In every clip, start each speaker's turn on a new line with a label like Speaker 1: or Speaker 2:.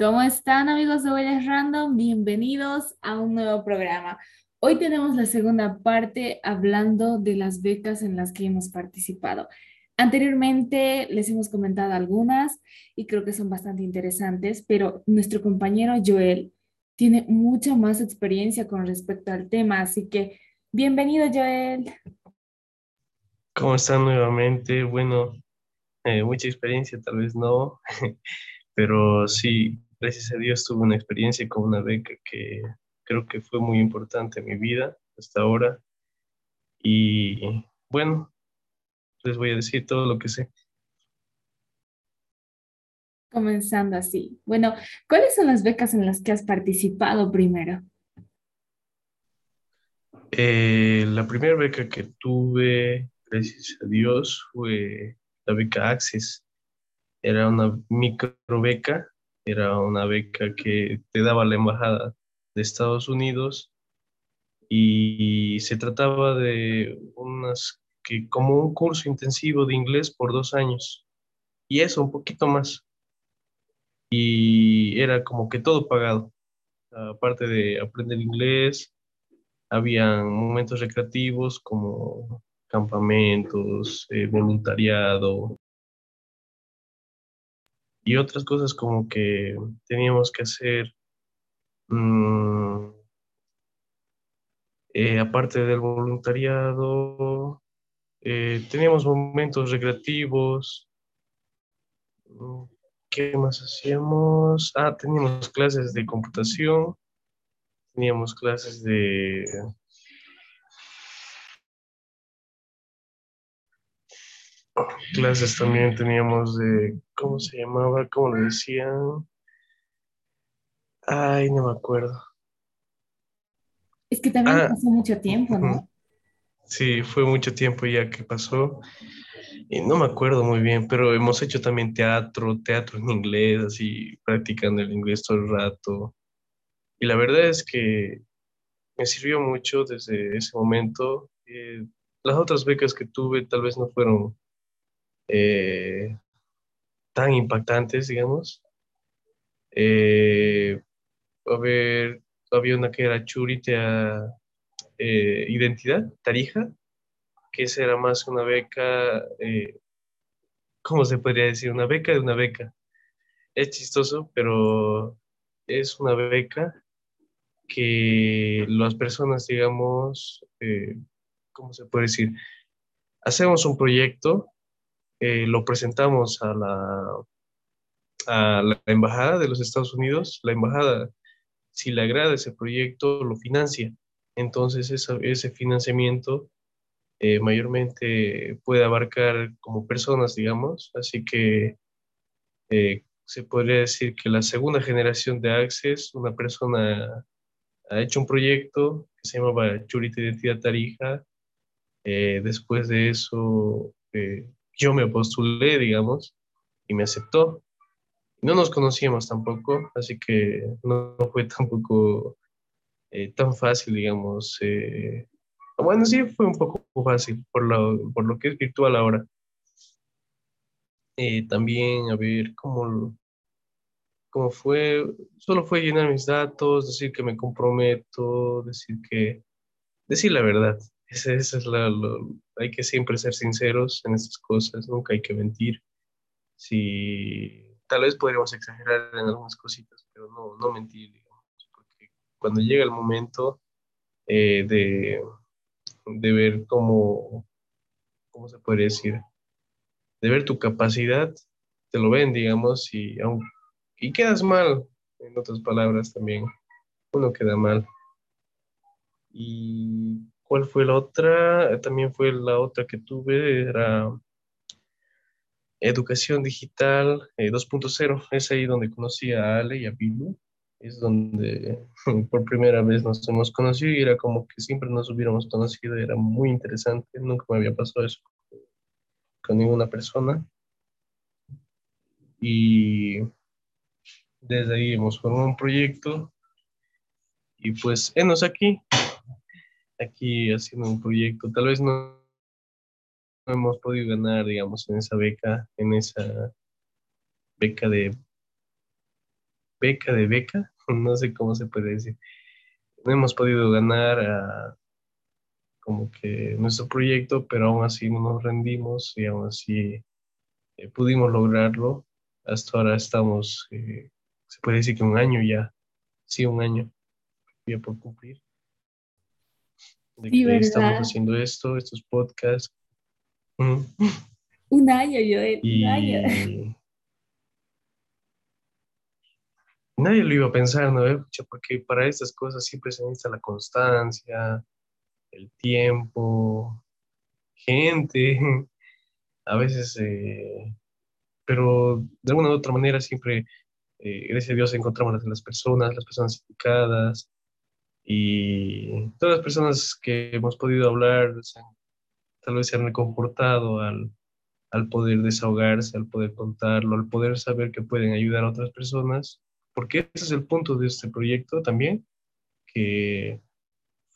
Speaker 1: ¿Cómo están amigos de Huellas Random? Bienvenidos a un nuevo programa. Hoy tenemos la segunda parte hablando de las becas en las que hemos participado. Anteriormente les hemos comentado algunas y creo que son bastante interesantes, pero nuestro compañero Joel tiene mucha más experiencia con respecto al tema, así que bienvenido Joel.
Speaker 2: ¿Cómo están nuevamente? Bueno, eh, mucha experiencia, tal vez no, pero sí, gracias a Dios tuve una experiencia con una beca que creo que fue muy importante en mi vida hasta ahora. Y bueno, les voy a decir todo lo que sé.
Speaker 1: Comenzando así. Bueno, ¿cuáles son las becas en las que has participado primero?
Speaker 2: Eh, la primera beca que tuve, gracias a Dios, fue la beca Access. Era una micro beca, era una beca que te daba la embajada de Estados Unidos y se trataba de unas que como un curso intensivo de inglés por dos años. Y eso un poquito más. Y era como que todo pagado. Aparte de aprender inglés había momentos recreativos como campamentos, eh, voluntariado y otras cosas como que teníamos que hacer, mm, eh, aparte del voluntariado, eh, teníamos momentos recreativos. ¿Qué más hacíamos? Ah, teníamos clases de computación, teníamos clases de clases también teníamos de, ¿cómo se llamaba? ¿Cómo le decían? Ay, no me acuerdo.
Speaker 1: Es que también ah, pasó mucho tiempo, ¿no?
Speaker 2: Sí, fue mucho tiempo ya que pasó. Y no me acuerdo muy bien, pero hemos hecho también teatro, teatro en inglés, así practicando el inglés todo el rato. Y la verdad es que me sirvió mucho desde ese momento. Eh, las otras becas que tuve tal vez no fueron eh, tan impactantes, digamos. Eh, a ver, había una que era Churitea eh, Identidad, Tarija, que esa era más una beca, ¿cómo se podría decir? Una beca de una beca. Es chistoso, pero es una beca que las personas, digamos, ¿cómo se puede decir? Hacemos un proyecto eh, lo presentamos a la, a la embajada de los Estados Unidos. La embajada, si le agrada ese proyecto, lo financia. Entonces ese financiamiento eh, mayormente puede abarcar como personas, digamos. Así que eh, se podría decir que la segunda generación de Access, una persona ha hecho un proyecto que se llamaba Churita Identidad Tarija. después de eso yo me postulé, digamos, y me aceptó. No nos conocíamos tampoco, así que no fue tampoco eh, tan fácil, digamos. Eh, bueno, sí fue un poco fácil por lo, por lo que es virtual ahora. Eh, también, a ver, cómo, cómo fue, solo fue llenar mis datos, decir que me comprometo, decir que, decir la verdad. Esa, es la, hay que siempre ser sinceros en estas cosas, nunca hay que mentir. Si, tal vez podríamos exagerar en algunas cositas, pero no, no mentir, digamos, porque cuando llega el momento eh, de, de ver cómo, ¿cómo se puede decir? De ver tu capacidad, te lo ven, digamos, y, y quedas mal, en otras palabras también, uno queda mal. Y ¿Cuál fue la otra? También fue la otra que tuve, era Educación Digital 2.0. Eh, es ahí donde conocí a Ale y a Bilu. Es donde por primera vez nos hemos conocido y era como que siempre nos hubiéramos conocido. Era muy interesante. Nunca me había pasado eso con ninguna persona. Y desde ahí hemos formado un proyecto. Y pues, enos aquí aquí haciendo un proyecto. Tal vez no, hemos podido ganar, digamos, en esa beca, en esa beca de beca de beca, no sé cómo se puede decir. No hemos podido ganar a, como que nuestro proyecto, pero aún así no nos rendimos y aún así eh, pudimos lograrlo. Hasta ahora estamos, eh, se puede decir que un año ya, sí, un año ya por cumplir. De que estamos haciendo esto, estos podcasts.
Speaker 1: Un año, Joel, un año.
Speaker 2: Nadie lo iba a pensar, ¿no? Porque para estas cosas siempre se necesita la constancia, el tiempo, gente, a veces, eh, pero de alguna u otra manera siempre, eh, gracias a Dios, encontramos las, personas, las personas indicadas y todas las personas que hemos podido hablar tal vez se han comportado al, al poder desahogarse, al poder contarlo, al poder saber que pueden ayudar a otras personas, porque ese es el punto de este proyecto también, que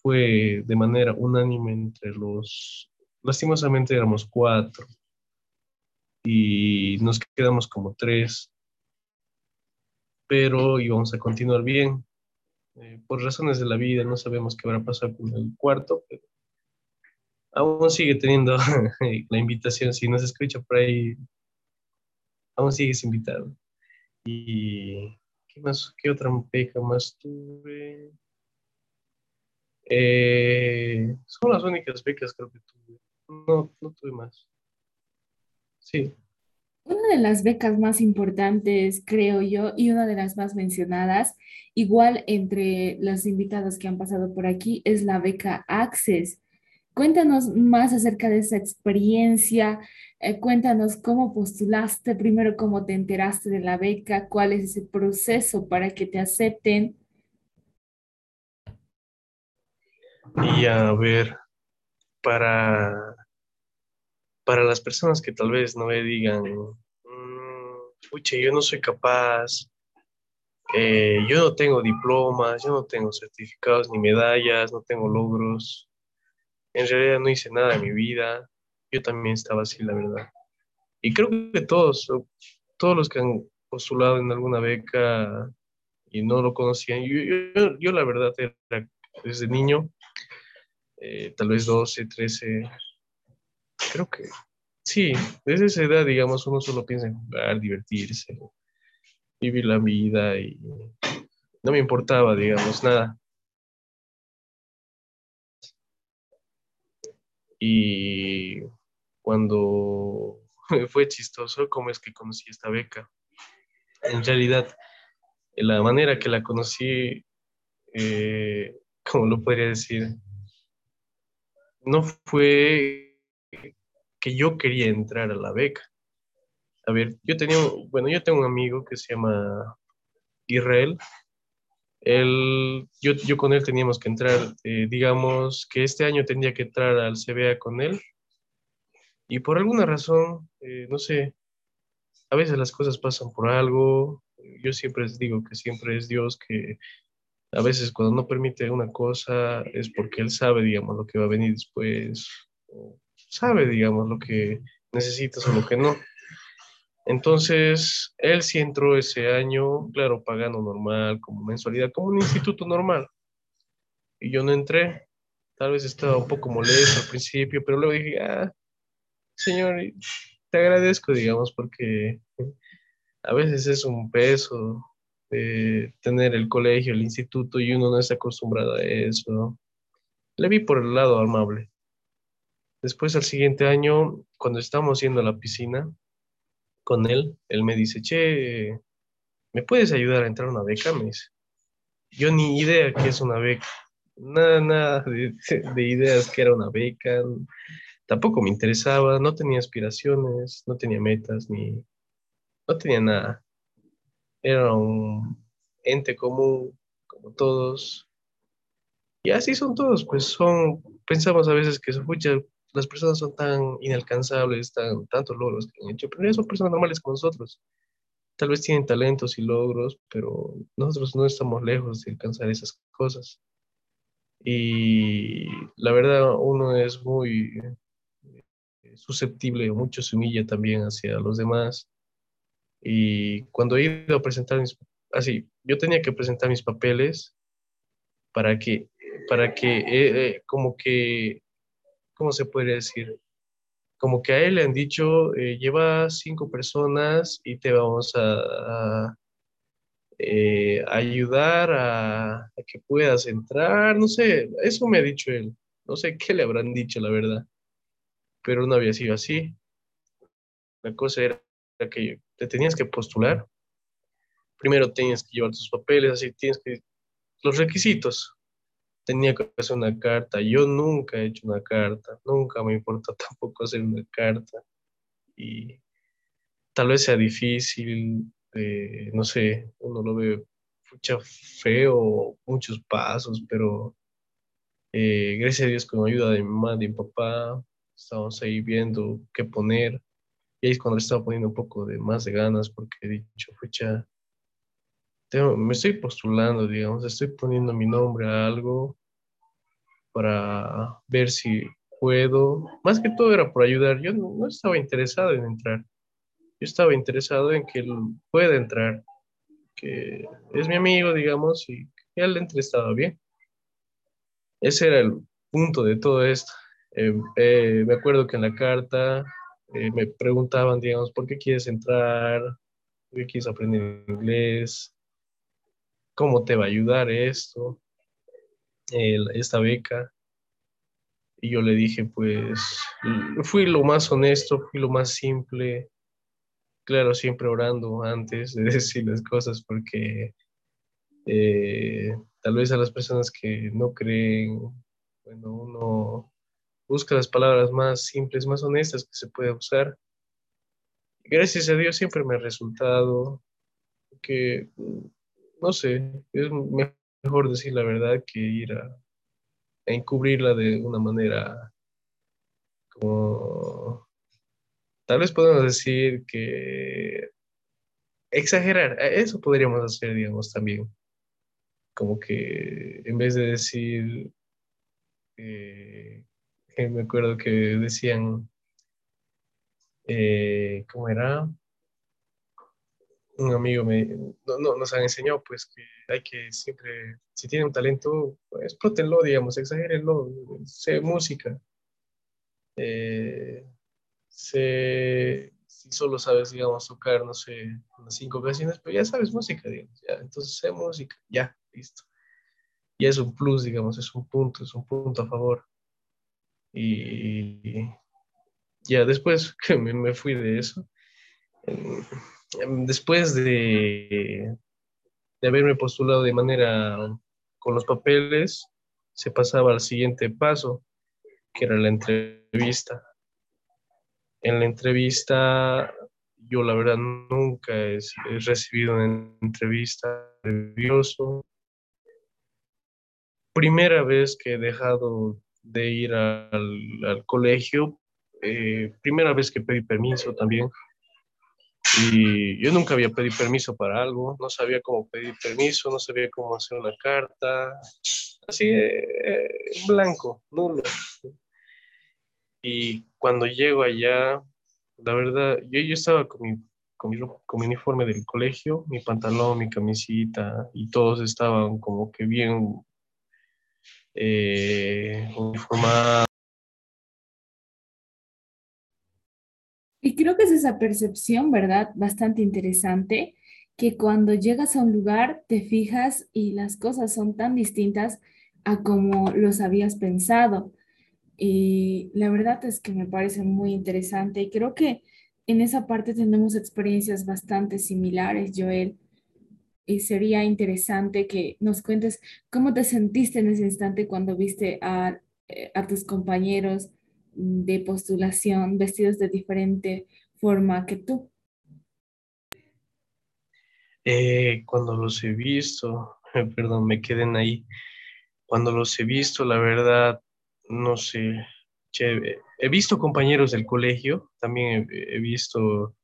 Speaker 2: fue de manera unánime entre los, lastimosamente éramos cuatro y nos quedamos como tres, pero íbamos a continuar bien. Eh, por razones de la vida no sabemos qué a pasar con el cuarto, pero aún sigue teniendo la invitación. Si nos escucha por ahí, aún sigues invitado. ¿Y qué más? ¿Qué otra peca más tuve? Eh, son las únicas becas creo que tuve. No, no tuve más. Sí.
Speaker 1: Una de las becas más importantes, creo yo, y una de las más mencionadas, igual entre los invitados que han pasado por aquí, es la beca Access. Cuéntanos más acerca de esa experiencia, eh, cuéntanos cómo postulaste, primero cómo te enteraste de la beca, cuál es ese proceso para que te acepten
Speaker 2: Y a ver, para, para las personas que tal vez no me digan, mm, yo no soy capaz, eh, yo no tengo diplomas, yo no tengo certificados ni medallas, no tengo logros, en realidad no hice nada en mi vida, yo también estaba así, la verdad. Y creo que todos, todos los que han postulado en alguna beca y no lo conocían, yo, yo la verdad era desde niño eh, tal vez 12, 13, creo que sí, desde esa edad, digamos, uno solo piensa en jugar, divertirse, vivir la vida y no me importaba, digamos, nada. Y cuando fue chistoso, cómo es que conocí esta beca. En realidad, la manera que la conocí, eh, ¿cómo lo podría decir? no fue que yo quería entrar a la beca. A ver, yo tenía, bueno, yo tengo un amigo que se llama Israel. Él, yo, yo con él teníamos que entrar, eh, digamos que este año tenía que entrar al CBA con él. Y por alguna razón, eh, no sé, a veces las cosas pasan por algo. Yo siempre les digo que siempre es Dios que a veces cuando no permite una cosa es porque él sabe, digamos, lo que va a venir después, sabe, digamos, lo que necesitas o lo que no. Entonces, él sí entró ese año, claro, pagando normal, como mensualidad, como un instituto normal. Y yo no entré. Tal vez estaba un poco molesto al principio, pero luego dije, ah, señor, te agradezco, digamos, porque a veces es un peso tener el colegio, el instituto y uno no está acostumbrado a eso. Le vi por el lado amable. Después, al siguiente año, cuando estábamos yendo a la piscina con él, él me dice, che, ¿me puedes ayudar a entrar a una beca? Me dice. Yo ni idea que es una beca. Nada, nada de, de ideas que era una beca. Tampoco me interesaba, no tenía aspiraciones, no tenía metas, ni... No tenía nada era un ente común, como todos. Y así son todos, pues son, pensamos a veces que las personas son tan inalcanzables, tan, tantos logros que han hecho, pero son personas normales como nosotros. Tal vez tienen talentos y logros, pero nosotros no estamos lejos de alcanzar esas cosas. Y la verdad, uno es muy eh, susceptible, mucho se humilla también hacia los demás y cuando he ido a presentar así, yo tenía que presentar mis papeles para que, para que, eh, eh, como que, ¿cómo se podría decir? Como que a él le han dicho, eh, lleva cinco personas y te vamos a, ayudar a, que puedas entrar, no sé, eso me ha dicho él, no sé qué le habrán dicho, la verdad, pero no había sido así. La cosa era que te tenías que postular primero tienes que llevar tus papeles, así tienes que, los requisitos. Tenía que hacer una carta. Yo nunca he hecho una carta, nunca me importa tampoco hacer una carta. Y tal vez sea difícil, no sé, uno lo ve mucha feo, muchos pasos, pero eh, gracias a Dios con ayuda de mi mamá, de mi papá, estamos ahí viendo qué poner. Y ahí es cuando le estaba poniendo un poco de más de ganas porque he dicho, fucha, me estoy postulando, digamos, estoy poniendo mi nombre a algo para ver si puedo. Más que todo era por ayudar. Yo no, estaba interesado en entrar. Yo estaba interesado en que él pueda entrar, que es mi amigo, digamos, y que él entre estaba bien. Ese era el punto de todo esto. Eh, eh, me acuerdo que en la carta eh, me preguntaban, digamos, ¿por qué quieres entrar? ¿Por qué quieres aprender inglés? Cómo te va a ayudar esto, esta beca. Y yo le dije, pues, fui lo más honesto, fui lo más simple, claro, siempre orando antes de decir las cosas, porque eh, tal vez a las personas que no creen, bueno, uno busca las palabras más simples, más honestas que se puede usar. Gracias a Dios siempre me ha resultado que no sé, es mejor decir la verdad que ir a, encubrirla de una manera como, tal vez podemos decir que exagerar, eso podríamos hacer, digamos, también. Como que en vez de decir, eh, me acuerdo que decían, eh, ¿cómo era? Un amigo me, no, nos han enseñado pues que hay que siempre, si tienen un talento, pues, explótenlo, digamos, exagérenlo, sé música. Eh, si solo sabes, digamos, tocar, no sé, unas cinco canciones, pues ya sabes música, digamos, ya, entonces sé música, ya, listo. Y es un plus, digamos, es un punto, es un punto a favor. Y ya después que me, fui de eso, después de, de haberme postulado de manera con los papeles, se pasaba al siguiente paso, que era la entrevista. En la entrevista, yo la verdad nunca he, recibido una entrevista nervioso. Primera vez que he dejado de ir al, colegio, eh, primera vez que pedí permiso también. Y yo nunca había pedido permiso para algo, no sabía cómo pedir permiso, no sabía cómo hacer una carta, así eh, blanco, nulo. Y cuando llego allá, la verdad, yo, yo estaba con mi, con, mi, con mi uniforme del colegio, mi pantalón, mi camisita, y todos estaban como que bien eh, uniformados
Speaker 1: Y creo que es esa percepción, ¿verdad? Bastante interesante, que cuando llegas a un lugar te fijas y las cosas son tan distintas a como los habías pensado. Y la verdad es que me parece muy interesante y creo que en esa parte tenemos experiencias bastante similares, Joel. Y sería interesante que nos cuentes cómo te sentiste en ese instante cuando viste a, eh, a tus compañeros de postulación vestidos de diferente forma que tú?
Speaker 2: Eh, cuando los he visto, perdón, me queden ahí. Cuando los he visto, la verdad, no sé, he visto compañeros del colegio, también he, visto,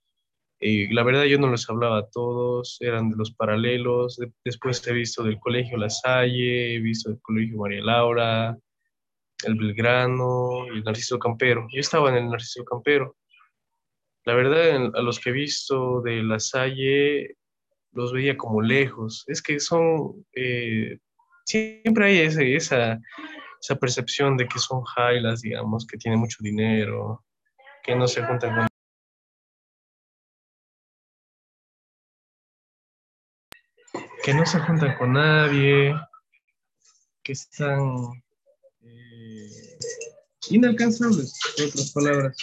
Speaker 2: eh, la verdad yo no los hablaba a todos, eran de los paralelos, después he visto del colegio La Salle, he visto del colegio María Laura, el Belgrano y el Narciso Campero. Yo estaba en el Narciso Campero. La verdad, a los que he visto de La Salle, los veía como lejos. Es que son, eh, siempre hay esa, esa percepción de que son jailas, digamos, que tienen mucho dinero, que no se juntan con... que no se juntan con nadie, que están inalcanzables, en otras palabras.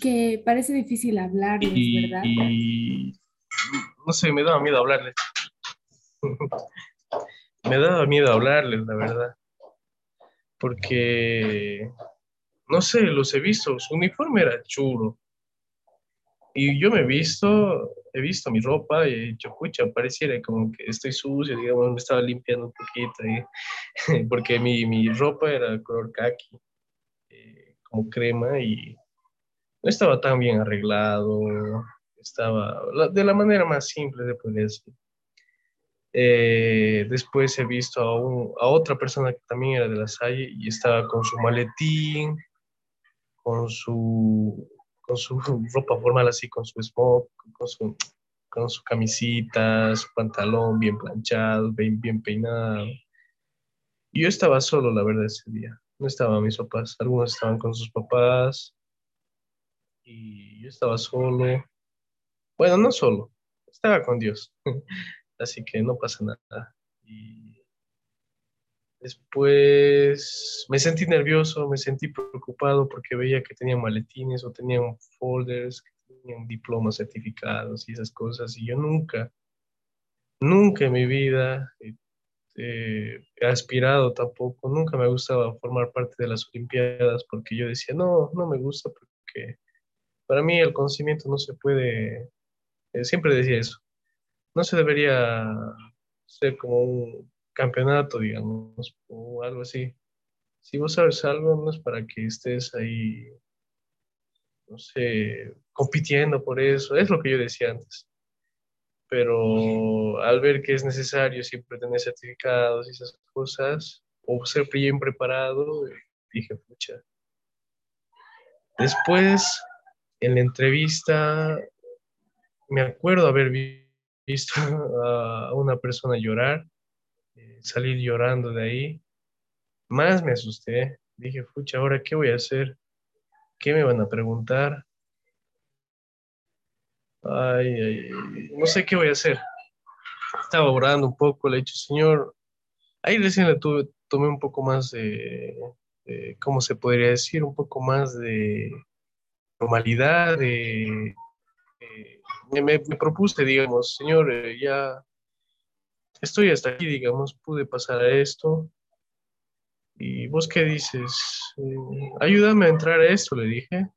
Speaker 1: Que parece difícil hablarles, ¿verdad?
Speaker 2: Y no sé, me daba miedo hablarles. me daba miedo hablarles, la verdad. Porque, no sé, los he visto, su uniforme era chulo. Y yo me he visto, he visto mi ropa y he dicho, pucha, pareciera como que estoy sucio, digamos, me estaba limpiando un poquito, porque mi, mi, ropa era color kaki, eh, como crema, y no estaba tan bien arreglado, estaba de la manera más simple de poder decir. Eh, después he visto a, a, otra persona que también era de la Salle y estaba con su maletín, con su con su ropa formal así, con su smoke, con su, con su camisita, su pantalón bien planchado, bien, bien peinado. Y yo estaba solo, la verdad, ese día. No estaban mis papás. Algunos estaban con sus papás. Y yo estaba solo. Bueno, no solo. Estaba con Dios. Así que no pasa nada. Y Después me sentí nervioso, me sentí preocupado porque veía que tenían maletines o tenían folders, que tenían diplomas certificados y esas cosas. Y yo nunca, nunca en mi vida eh, he aspirado tampoco, nunca me gustaba formar parte de las Olimpiadas porque yo decía, no, no me gusta porque para mí el conocimiento no se puede, eh, siempre decía eso, no se debería ser como un campeonato, digamos, o algo así. Si vos sabes algo, no es para que estés ahí, no sé, compitiendo por eso. Es lo que yo decía antes. Pero al ver que es necesario siempre tener certificados y esas cosas, o ser bien preparado, dije, pucha. Después, en la entrevista, me acuerdo haber visto a una persona llorar salir llorando de ahí, más me asusté. Dije, fucha, ¿ahora qué voy a hacer? ¿Qué me van a preguntar? Ay, ay, no sé qué voy a hacer. Estaba orando un poco, le he dicho, Señor, ahí recién le tomé un poco más de, ¿cómo se podría decir? Un poco más de normalidad, de, me, propuse, digamos, Señor, eh, ya estoy hasta aquí, digamos, pude pasar a esto. ¿Y vos qué dices? Eh, ayúdame a entrar a esto, le dije.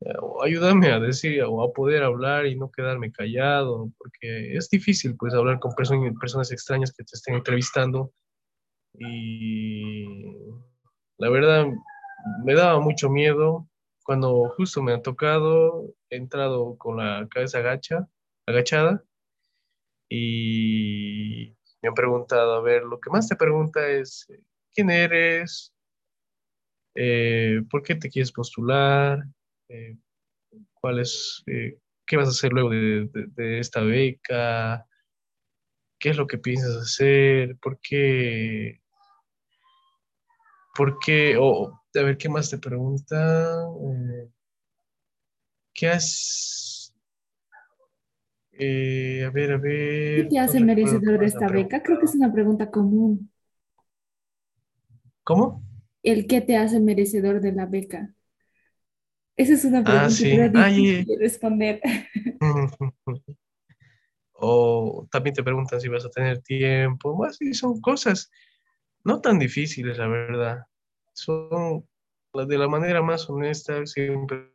Speaker 2: Eh, ayúdame a decir o a poder hablar y no quedarme callado, porque es difícil pues hablar con personas, extrañas que te estén entrevistando. Y la verdad me daba mucho miedo cuando justo me ha tocado, he entrado con la cabeza agacha, agachada y me han preguntado, a ver, lo que más te pregunta es, ¿quién eres? Eh, ¿Por qué te quieres postular? Eh, ¿Cuál es, eh, qué vas a hacer luego de, esta beca? ¿Qué es lo que piensas hacer? ¿Por qué? ¿Por qué? O, a ver, ¿qué más te pregunta? ¿Qué has eh, a ver, a ver.
Speaker 1: ¿Qué te hace merecedor de esta beca? Creo que es una pregunta común.
Speaker 2: ¿Cómo?
Speaker 1: ¿El qué te hace merecedor de la beca? Esa es una pregunta
Speaker 2: ah, sí.
Speaker 1: difícil responder.
Speaker 2: o también te preguntan si vas a tener tiempo. Más sí, son cosas no tan difíciles, la verdad. Son de la manera más honesta, siempre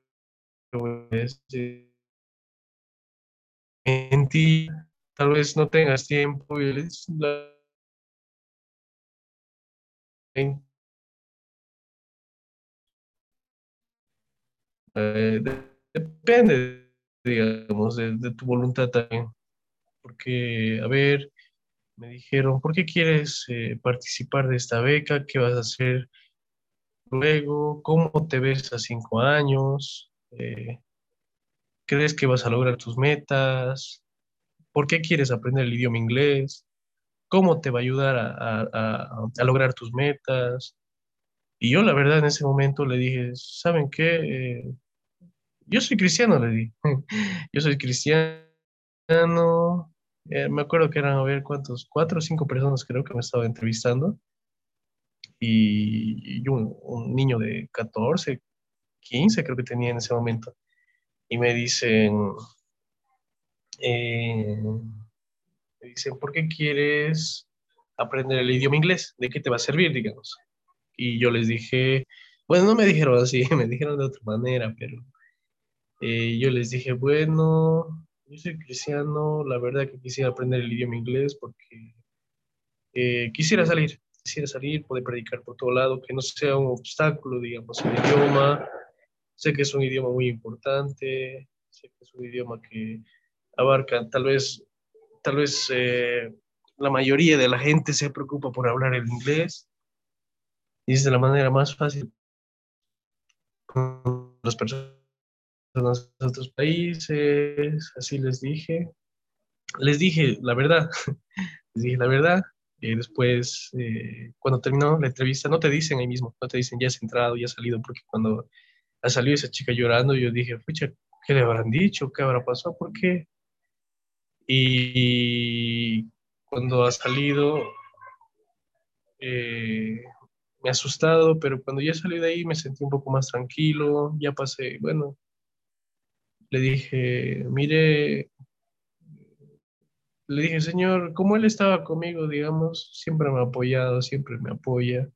Speaker 2: en ti, tal vez no tengas tiempo y eh, depende, digamos, de, tu voluntad también. Porque, a ver, me dijeron, ¿por qué quieres eh, participar de esta beca? ¿Qué vas a hacer luego? ¿Cómo te ves a cinco años? Eh, crees que vas a lograr tus metas, por qué quieres aprender el idioma inglés, cómo te va a ayudar a, lograr tus metas. Y yo la verdad en ese momento le dije, ¿saben qué? Eh, yo soy cristiano, le dije. yo soy cristiano. Eh, me acuerdo que eran, a ver, ¿cuántos? Cuatro o cinco personas creo que me estaba entrevistando. Y, un, un, niño de 14, 15 creo que tenía en ese momento. Y me dicen, eh, me dicen, ¿por qué quieres aprender el idioma inglés? ¿De qué te va a servir, digamos? Y yo les dije, bueno, no me dijeron así, me dijeron de otra manera, pero eh, yo les dije, bueno, yo soy cristiano, la verdad que quisiera aprender el idioma inglés porque eh, quisiera salir, quisiera salir, poder predicar por todo lado, que no sea un obstáculo, digamos, el idioma. Sé que es un idioma muy importante, sé que es un idioma que abarca tal vez tal vez eh, la mayoría de la gente se preocupa por hablar el inglés y es de la manera más fácil con las personas de otros países, así les dije. Les dije la verdad, les dije la verdad. Y después, eh, cuando terminó la entrevista, no te dicen ahí mismo, no te dicen ya has entrado, ya has salido, porque cuando ha salido esa chica llorando, yo dije, pucha, ¿qué le habrán dicho? ¿Qué habrá pasado? ¿Por qué? Y cuando ha salido, eh, me ha asustado, pero cuando ya salí de ahí me sentí un poco más tranquilo, ya pasé, bueno, le dije, mire, le dije, señor, como él estaba conmigo, digamos, siempre me ha apoyado, siempre me apoya.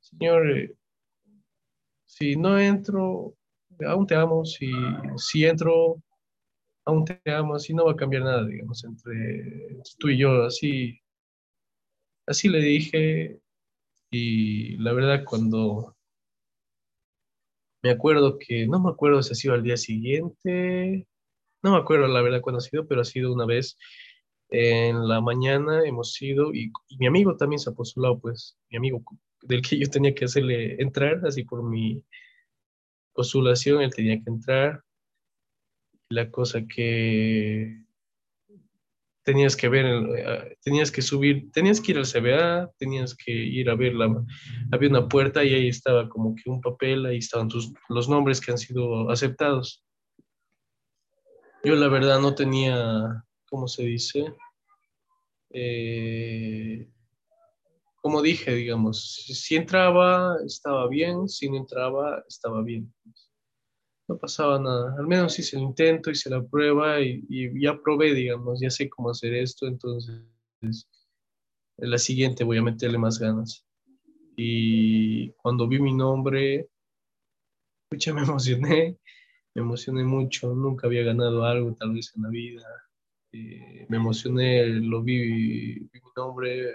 Speaker 2: Señor, eh, si no entro, aún te amo, si, si entro, aún te amo, así no va a cambiar nada, digamos, entre tú y yo, así, así le dije, y la verdad cuando me acuerdo que, no me acuerdo si ha sido al día siguiente, no me acuerdo la verdad cuándo ha sido, pero ha sido una vez en la mañana hemos ido, y, y mi amigo también se ha postulado, pues, mi amigo del que yo tenía que hacerle entrar, así por mi postulación, él tenía que entrar, la cosa que tenías que ver, eh, tenías que subir, tenías que ir al CBA, tenías que ir a ver la, había una puerta y ahí estaba como que un papel, ahí estaban tus, los nombres que han sido aceptados. Yo la verdad no tenía, ¿cómo se dice? Eh, como dije, digamos, si entraba, estaba bien, si no entraba, estaba bien no pasaba nada. Al menos hice el intento, hice la prueba y, ya probé, digamos, ya sé cómo hacer esto, entonces en la siguiente voy a meterle más ganas. Y cuando vi mi nombre, pucha, me emocioné, me emocioné mucho, nunca había ganado algo tal vez en la vida. Eh, me emocioné, lo vi, vi mi nombre,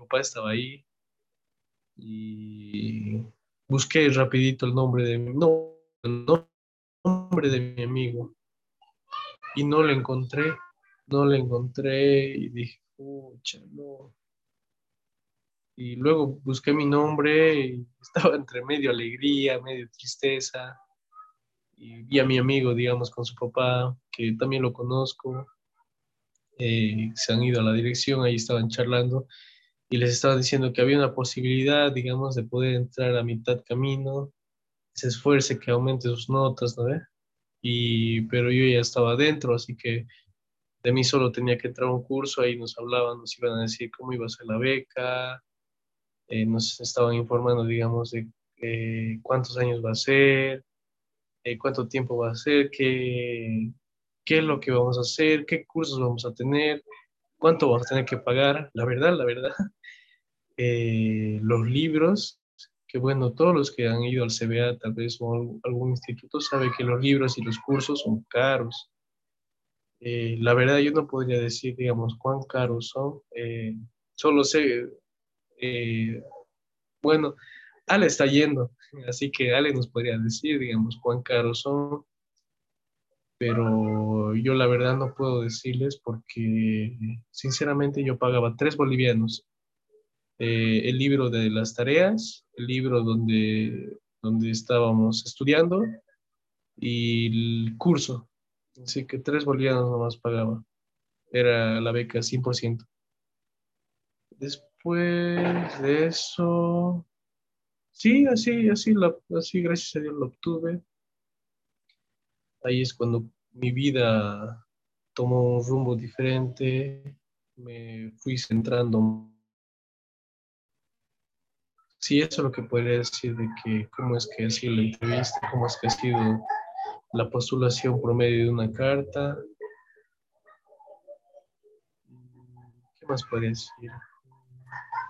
Speaker 2: papá estaba ahí y busqué rapidito el nombre de mi no nombre de mi amigo y no lo encontré, no lo encontré y dije, pucha, no. Y luego busqué mi nombre y estaba entre medio alegría, medio tristeza. Y vi a mi amigo, digamos, con su papá, que también lo conozco. Eh, se han ido a la dirección, ahí estaban charlando y les estaba diciendo que había una posibilidad, digamos, de poder entrar a mitad camino se esfuerce, que aumente sus notas, ¿no? Y, pero yo ya estaba adentro, así que de mí solo tenía que entrar a un curso, ahí nos hablaban, nos iban a decir cómo iba a ser la beca, eh, nos estaban informando, digamos, de eh, cuántos años va a ser, eh, cuánto tiempo va a ser, qué, qué es lo que vamos a hacer, qué cursos vamos a tener, cuánto vamos a tener que pagar. La verdad, la verdad, los libros que bueno, todos los que han ido al CBA tal vez o algún instituto saben que los libros y los cursos son caros. Eh, la verdad yo no podría decir, digamos, cuán caros son. Eh, solo sé, eh, bueno, Ale está yendo, así que Ale nos podría decir, digamos, cuán caros son. Pero yo la verdad no puedo decirles porque sinceramente yo pagaba tres bolivianos eh, el libro de las tareas, el libro donde, donde estábamos estudiando y el curso. Así que tres bolivianos nomás pagaba. Era la beca 100%. Después de eso, sí, así, así, la, así, gracias a Dios lo obtuve. Ahí es cuando mi vida tomó un rumbo diferente, me fui centrando. Sí, eso es lo que podría decir de que cómo es que ha sido la entrevista, cómo es que ha sido la postulación por medio de una carta. ¿Qué más podría decir?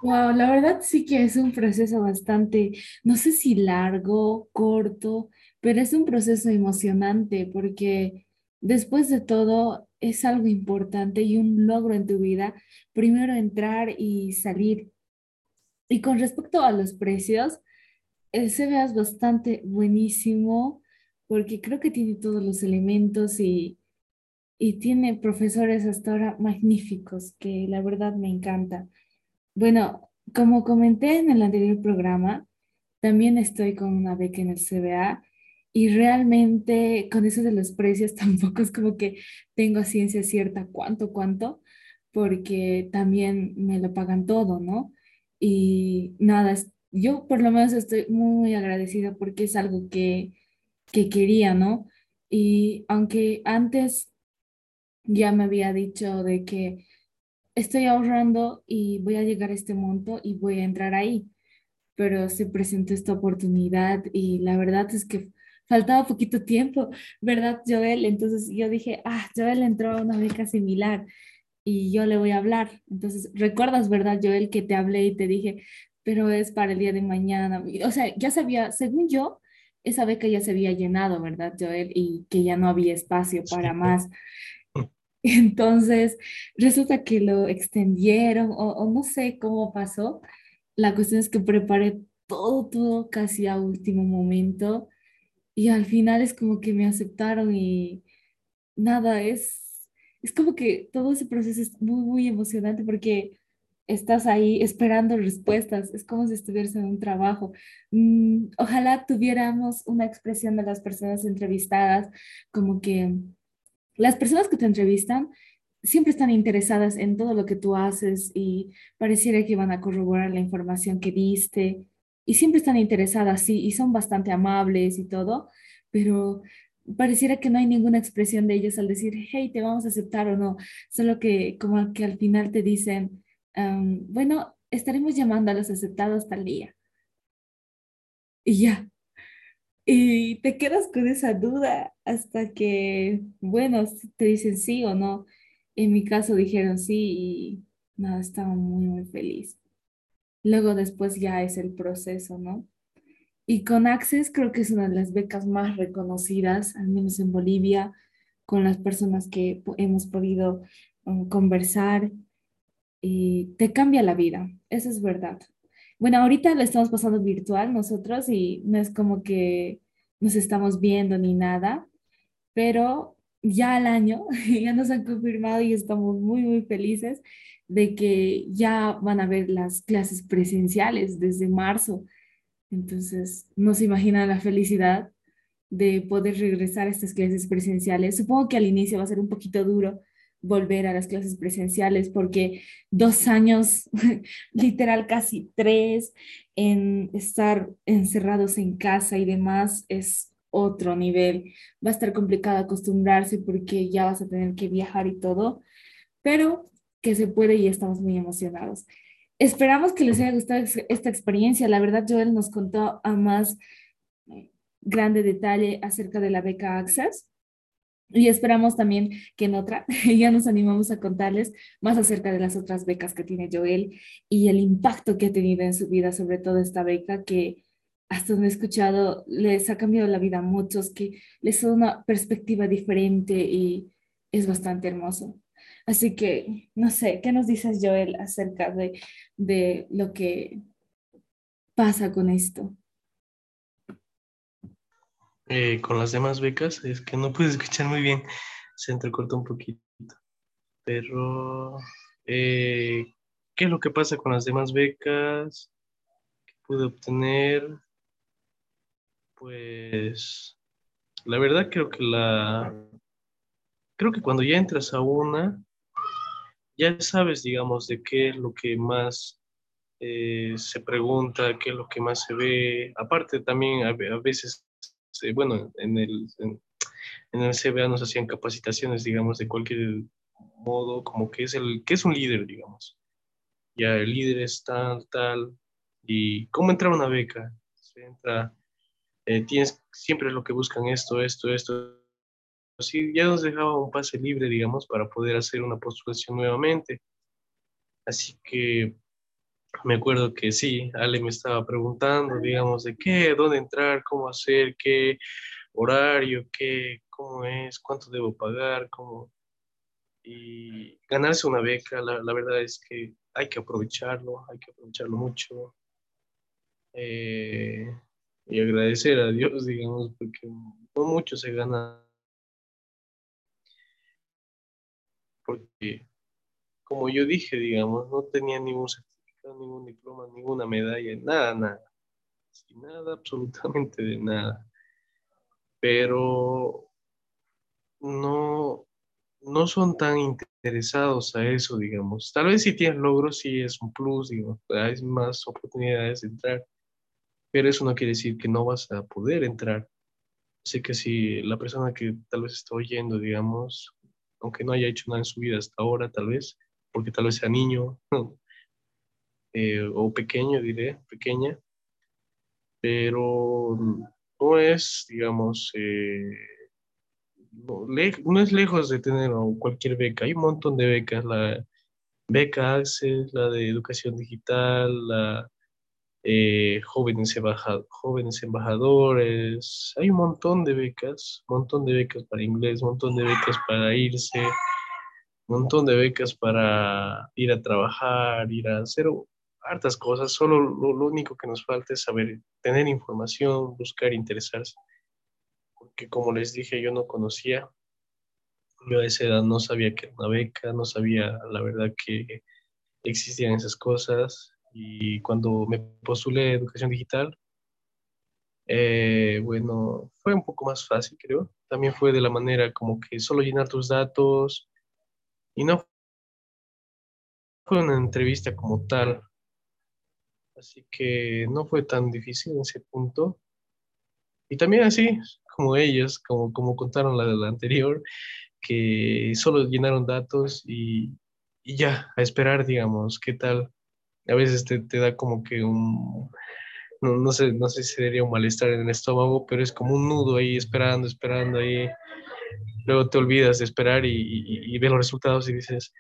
Speaker 1: Wow, la verdad sí que es un proceso bastante, no sé si largo, corto, pero es un proceso emocionante porque después de todo es algo importante y un logro en tu vida, primero entrar y salir. Y con respecto a los precios, el CBA es bastante buenísimo porque creo que tiene todos los elementos y, y tiene profesores hasta ahora magníficos que la verdad me encanta. Bueno, como comenté en el anterior programa, también estoy con una beca en el CBA y realmente con eso de los precios tampoco es como que tengo ciencia cierta cuánto, cuánto, porque también me lo pagan todo, ¿no? Y nada, yo por lo menos estoy muy agradecida porque es algo que, que quería, ¿no? Y aunque antes ya me había dicho de que estoy ahorrando y voy a llegar a este monto y voy a entrar ahí. Pero se presentó esta oportunidad y la verdad es que faltaba poquito tiempo, ¿verdad, Joel? Entonces yo dije, ah, Joel entró a una beca similar y yo le voy a hablar. Entonces, ¿recuerdas, verdad, Joel, que te hablé y te dije, pero es para el día de mañana? O sea, ya sabía, según yo, esa beca ya se había llenado, ¿verdad, Joel? Y que ya no había espacio para más. Entonces, resulta que lo extendieron o, no sé cómo pasó. La cuestión es que preparé todo, todo casi a último momento y al final es como que me aceptaron y nada, es, es como que todo ese proceso es muy, muy emocionante porque estás ahí esperando respuestas, es como si estuvieras en un trabajo. Mm, ojalá tuviéramos una expresión de las personas entrevistadas como que las personas que te entrevistan siempre están interesadas en todo lo que tú haces y pareciera que van a corroborar la información que diste y siempre están interesadas, sí, y son bastante amables y todo, pero pareciera que no hay ninguna expresión de ellos al decir, hey, te vamos a aceptar o no, solo que como que al final te dicen, bueno, estaremos llamando a los aceptados tal día. Y ya, y te quedas con esa duda hasta que, bueno, te dicen sí o no. En mi caso dijeron sí y nada, estaba muy, muy feliz. Luego después ya es el proceso, ¿no? Y con Access creo que es una de las becas más reconocidas, al menos en Bolivia, con las personas que hemos podido um, conversar. Y te cambia la vida, eso es verdad. Bueno, ahorita lo estamos pasando virtual nosotros y no es como que nos estamos viendo ni nada, pero ya al año ya nos han confirmado y estamos muy, muy felices de que ya van a ver las clases presenciales desde marzo. Entonces, no se imagina la felicidad de poder regresar a estas clases presenciales. Supongo que al inicio va a ser un poquito duro volver a las clases presenciales porque dos años, literal casi tres, en estar encerrados en casa y demás es otro nivel. Va a estar complicado acostumbrarse porque ya vas a tener que viajar y todo, pero que se puede y estamos muy emocionados. Esperamos que les haya gustado esta experiencia. La verdad, Joel nos contó a más grande detalle acerca de la beca Access y esperamos también que en otra ya nos animamos a contarles más acerca de las otras becas que tiene Joel y el impacto que ha tenido en su vida, sobre todo esta beca que hasta donde he escuchado les ha cambiado la vida a muchos, que les da una perspectiva diferente y es bastante hermoso. Así que, no sé, ¿qué nos dices Joel acerca de, de lo que pasa con esto?
Speaker 2: Eh, con las demás becas, es que no pude escuchar muy bien, se entrecortó un poquito. Pero, eh, ¿qué es lo que pasa con las demás becas que pude obtener? Pues, la verdad creo que la, creo que cuando ya entras a una, ya sabes, digamos, de qué es lo que más eh, se pregunta, qué es lo que más se ve. Aparte también a, veces, eh, bueno, en el, en, el CBA nos hacían capacitaciones, digamos, de cualquier modo, como que es, el, que es un líder, digamos. Ya el líder es tal, tal. ¿Y cómo entrar a una beca? Se entra, eh, tienes siempre lo que buscan esto, esto, esto. Así ya nos dejaba un pase libre, digamos, para poder hacer una postulación nuevamente. Así que me acuerdo que sí, Ale me estaba preguntando, digamos, de qué, dónde entrar, cómo hacer, qué horario, qué, cómo es, cuánto debo pagar, cómo... Y ganarse una beca, la, la verdad es que hay que aprovecharlo, hay que aprovecharlo mucho. Eh, y agradecer a Dios, digamos, porque no mucho se gana. Porque, como yo dije, digamos, no tenía ningún ningún diploma, ninguna medalla, nada, nada. Sin nada, absolutamente de nada. Pero no, no son tan interesados a eso, digamos. Tal vez si tienes logros, sí es un plus, digamos, hay más oportunidades de entrar, pero eso no quiere decir que no vas a poder entrar. Así que si la persona que tal vez está oyendo, digamos, aunque no haya hecho nada en su vida hasta ahora, tal vez, porque tal vez sea niño, Eh, o pequeño, diré, pequeña, pero no es, digamos, eh, no, es lejos de tener cualquier beca. Hay un montón de becas, la beca Access, la de educación digital, la eh, jóvenes, jóvenes embajadores, hay un montón de becas, un montón de becas para inglés, un montón de becas para irse, un montón de becas para ir a trabajar, ir a hacer hartas cosas, solo lo, único que nos falta es saber, tener información, buscar, interesarse. Porque como les dije, yo no conocía, yo a esa edad no sabía que era una beca, no sabía la verdad que existían esas cosas. Y cuando me postulé educación digital, eh, bueno, fue un poco más fácil, creo. También fue de la manera como que solo llenar tus datos y no fue una entrevista como tal. Así que no fue tan difícil en ese punto. Y también así, como ellos, como, como contaron la, la anterior, que solo llenaron datos y, y, ya, a esperar, digamos, qué tal. A veces te, te da como que un, no, no, sé, no sé si sería un malestar en el estómago, pero es como un nudo ahí esperando, esperando ahí. Luego te olvidas de esperar y, y, y los resultados y dices,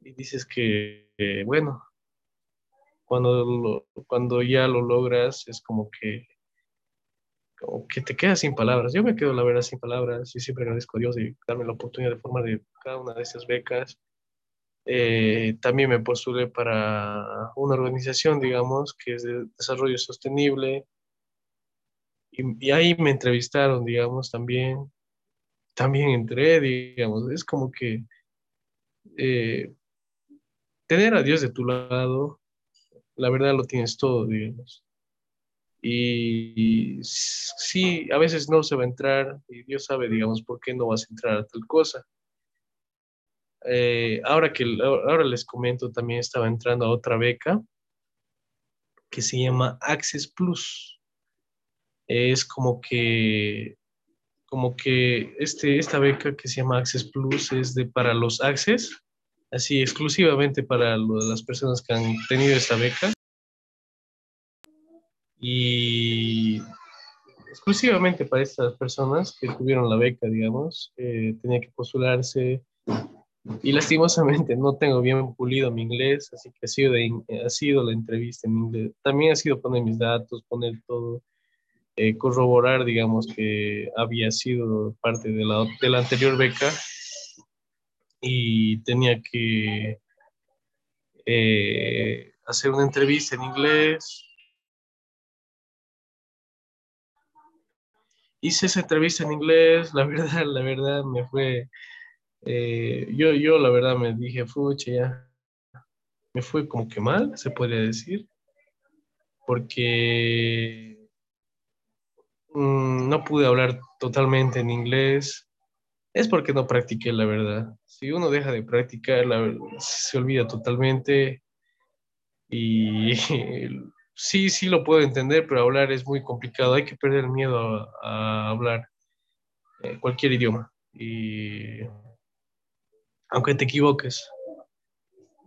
Speaker 2: y dices que, eh, bueno, cuando, cuando ya lo logras es como que, como que te quedas sin palabras. Yo me quedo, la verdad, sin palabras y siempre agradezco a Dios de darme la oportunidad de formar de cada una de esas becas. Eh, también me postulé para una organización, digamos, que es de desarrollo sostenible. Y, ahí me entrevistaron, digamos, también. También entré, digamos. Es como que eh, tener a Dios de tu lado la verdad lo tienes todo, digamos. Y, sí, a veces no se va a entrar y Dios sabe, digamos, por qué no vas a entrar a tal cosa. Eh, ahora que ahora les comento, también estaba entrando a otra beca que se llama Access Plus. Es como que como que este, esta beca que se llama Access Plus es de para los Access, así exclusivamente para las personas que han tenido esta beca. Y exclusivamente para estas personas que tuvieron la beca, digamos, eh, tenía que postularse. Y lastimosamente no tengo bien pulido mi inglés, así que ha sido, ha sido la entrevista en inglés. También ha sido poner mis datos, poner todo, eh, corroborar, digamos, que había sido parte de la, de la anterior beca y tenía que eh, hacer una entrevista en inglés. Hice esa entrevista en inglés, la verdad, la verdad me fue, eh, yo, yo la verdad me dije, fucha, ya, me fue como que mal, se podría decir, porque mm, no pude hablar totalmente en inglés, es porque no practiqué, la verdad. Si uno deja de practicar, se olvida totalmente. Y sí, sí lo puedo entender, pero hablar es muy complicado. Hay que perder miedo a, hablar eh, cualquier idioma. Y aunque te equivoques.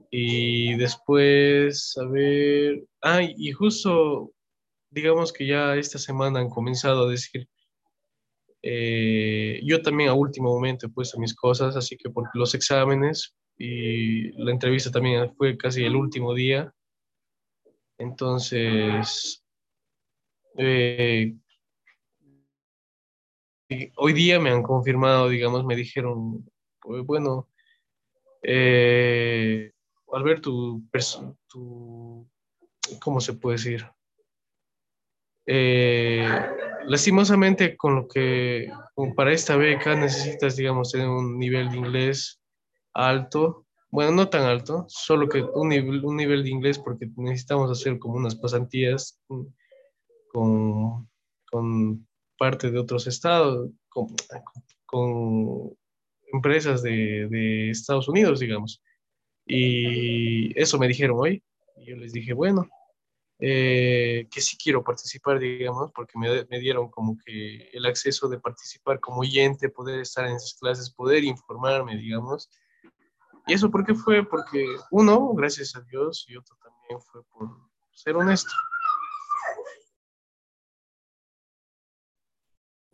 Speaker 2: Y después, a ver, ah, y justo, digamos que ya esta semana han comenzado a decir eh, yo también a último momento he puesto mis cosas, así que por los exámenes y la entrevista también fue casi el último día. Entonces, eh, hoy día me han confirmado, digamos, me dijeron, pues, bueno, eh, al ver tu, tu, ¿cómo se puede decir? Eh, lastimosamente, con lo que para esta beca necesitas, digamos, tener un nivel de inglés alto. Bueno, no tan alto, solo que un nivel, un nivel de inglés porque necesitamos hacer como unas pasantías con, con parte de otros estados, con, con empresas de, Estados Unidos, digamos. Y eso me dijeron hoy. Y yo les dije, bueno, eh, que sí quiero participar, digamos, porque me, me, dieron como que el acceso de participar como oyente, poder estar en esas clases, poder informarme, digamos. ¿Y eso por qué fue? Porque uno, gracias a Dios, y otro también fue por ser honesto.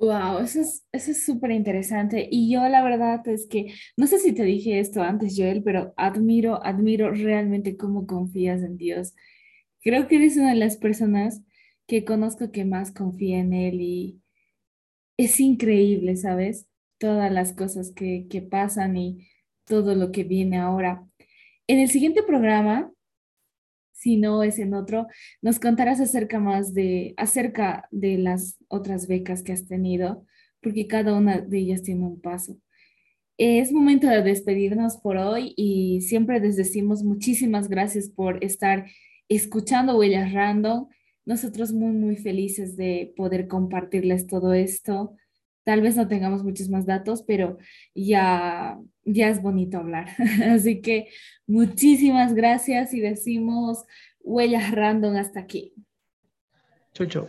Speaker 1: Wow, eso es eso es súper interesante. Y yo la verdad es que, no sé si te dije esto antes, Joel, pero admiro, admiro realmente cómo confías en Dios Creo que eres una de las personas que conozco que más confía en él y es increíble, ¿sabes? Todas las cosas que, que pasan y todo lo que viene ahora. En el siguiente programa, si no es en otro, nos contarás acerca más de, acerca de las otras becas que has tenido, porque cada una de ellas tiene un paso. Es momento de despedirnos por hoy y siempre les decimos muchísimas gracias por estar escuchando Huellas Random. Nosotros muy, muy felices de poder compartirles todo esto. Tal vez no tengamos muchos más datos, pero ya, ya es bonito hablar. Así que muchísimas gracias y decimos Huellas Random hasta aquí.
Speaker 2: Chau.